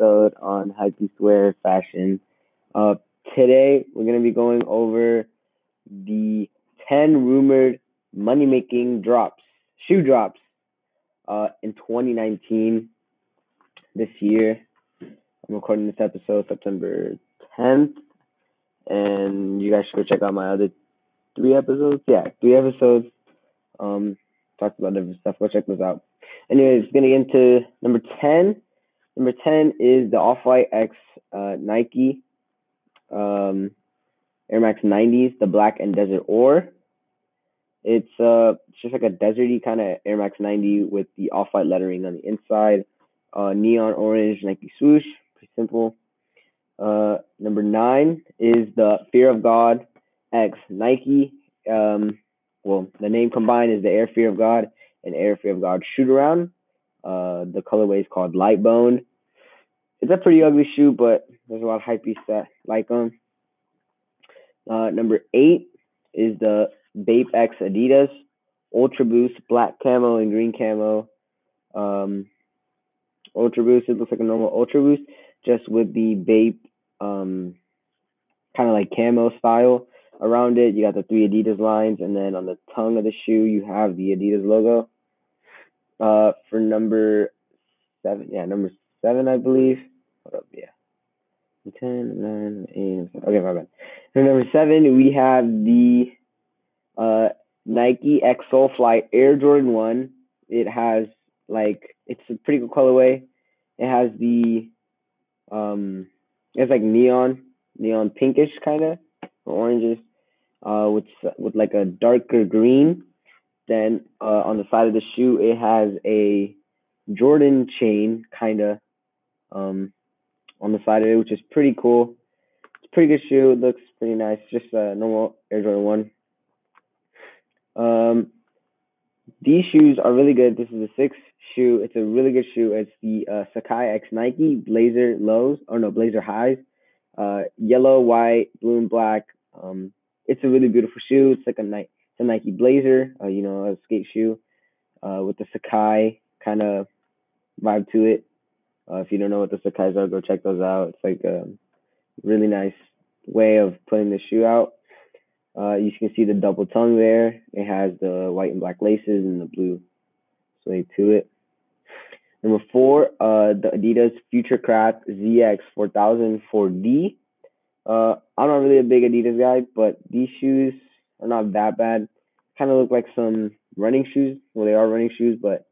episode on Hypebeast Square Fashion. Uh, today, we're going to be going over the 10 rumored money making drops, shoe drops, uh, in 2019 this year. I'm recording this episode September 10th, and you guys should go check out my other three episodes. Yeah, three episodes. Um, talked about different stuff. Go check those out. Anyways, gonna get into number 10. Number 10 is the Off White X uh, Nike um, Air Max 90s, the black and desert ore. It's uh just like a deserty kind of Air Max 90 with the off white lettering on the inside, uh, neon orange Nike swoosh, pretty simple. Uh, number nine is the Fear of God X Nike. Um, well, the name combined is the Air Fear of God and Air Fear of God shoot around. Uh, the colorway is called Light Bone. It's a pretty ugly shoe, but there's a lot of hype that like them. Uh, number eight is the Bape X Adidas Ultra Boost black camo and green camo. Um, Ultra Boost it looks like a normal Ultra Boost, just with the Bape um, kind of like camo style around it. You got the three Adidas lines, and then on the tongue of the shoe you have the Adidas logo. Uh, for number seven, yeah, number seven, I believe. Yeah. 10, 9, 8, okay, my bad. For number seven, we have the uh, Nike X Flight Air Jordan 1. It has, like, it's a pretty cool colorway. It has the, um, it's like neon, neon pinkish kind of, oranges, uh, with, with like a darker green then uh, on the side of the shoe, it has a Jordan chain kind of um, on the side of it, which is pretty cool. It's a pretty good shoe. It looks pretty nice. Just a normal Air Jordan 1. Um, these shoes are really good. This is the sixth shoe. It's a really good shoe. It's the uh, Sacai X Nike Blazer Lows, or no, Blazer Highs. Uh, yellow, white, blue, and black. Um, it's a really beautiful shoe. It's like a night a Nike Blazer, uh, you know, a skate shoe uh, with the Sacai kind of vibe to it. Uh, if you don't know what the Sacai's are, go check those out. It's like a really nice way of putting the shoe out. Uh, you can see the double tongue there. It has the white and black laces and the blue suede to it. Number four, uh, the Adidas Futurecraft ZX 4000 4D. Uh, I'm not really a big Adidas guy, but these shoes are not that bad. Kind of look like some running shoes. Well, they are running shoes, but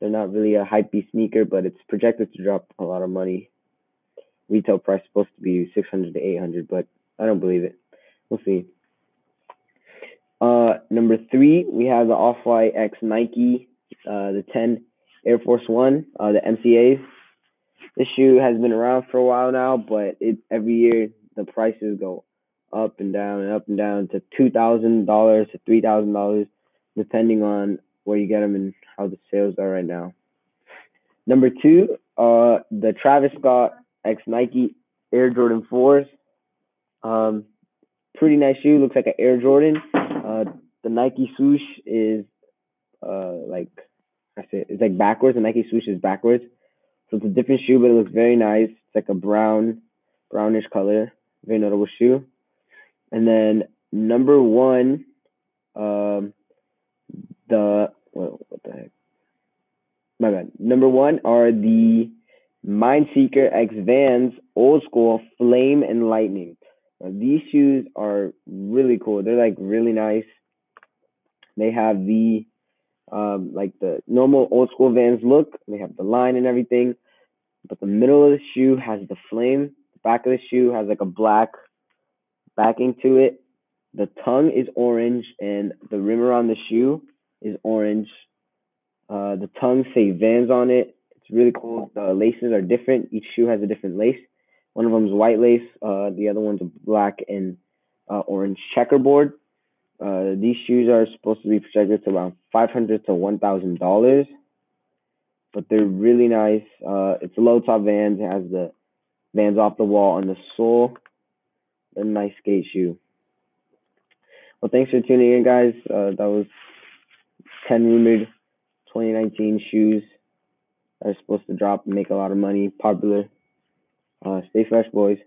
they're not really a hypey sneaker. But it's projected to drop a lot of money. Retail price supposed to be 600 to 800, but I don't believe it. We'll see. Uh, number three, we have the Off White X Nike, uh, the 10 Air Force One, uh, the MCAs. This shoe has been around for a while now, but it every year the prices go up and down and up and down to two thousand dollars to three thousand dollars, depending on where you get them and how the sales are right now. Number two, uh, the Travis Scott X Nike Air Jordan fours. Um, pretty nice shoe. Looks like an Air Jordan. Uh, the Nike swoosh is uh like I say it's like backwards. The Nike swoosh is backwards, so it's a different shoe, but it looks very nice. It's like a brown, brownish color. Very notable shoe. And then number one, um, the what, what the heck? My bad. Number one are the Mindseeker X Vans Old Skool Flame and Lightning. Now, these shoes are really cool. They're like really nice. They have the um, like the normal old school Vans look. They have the line and everything, but the middle of the shoe has the flame. The back of the shoe has like a black backing to it. The tongue is orange and the rim around the shoe is orange. Uh, the tongue say Vans on it. It's really cool. The laces are different. Each shoe has a different lace. One of them is white lace. Uh, the other one's a black and uh, orange checkerboard. Uh, these shoes are supposed to be projected to around five hundred to one thousand dollars, but they're really nice. Uh, it's a low top Vans. It has the Vans off the wall on the sole a nice skate shoe. Well, thanks for tuning in, guys. Uh, that was 10 rumored 2019 shoes that are supposed to drop and make a lot of money. Popular Uh, stay fresh, boys.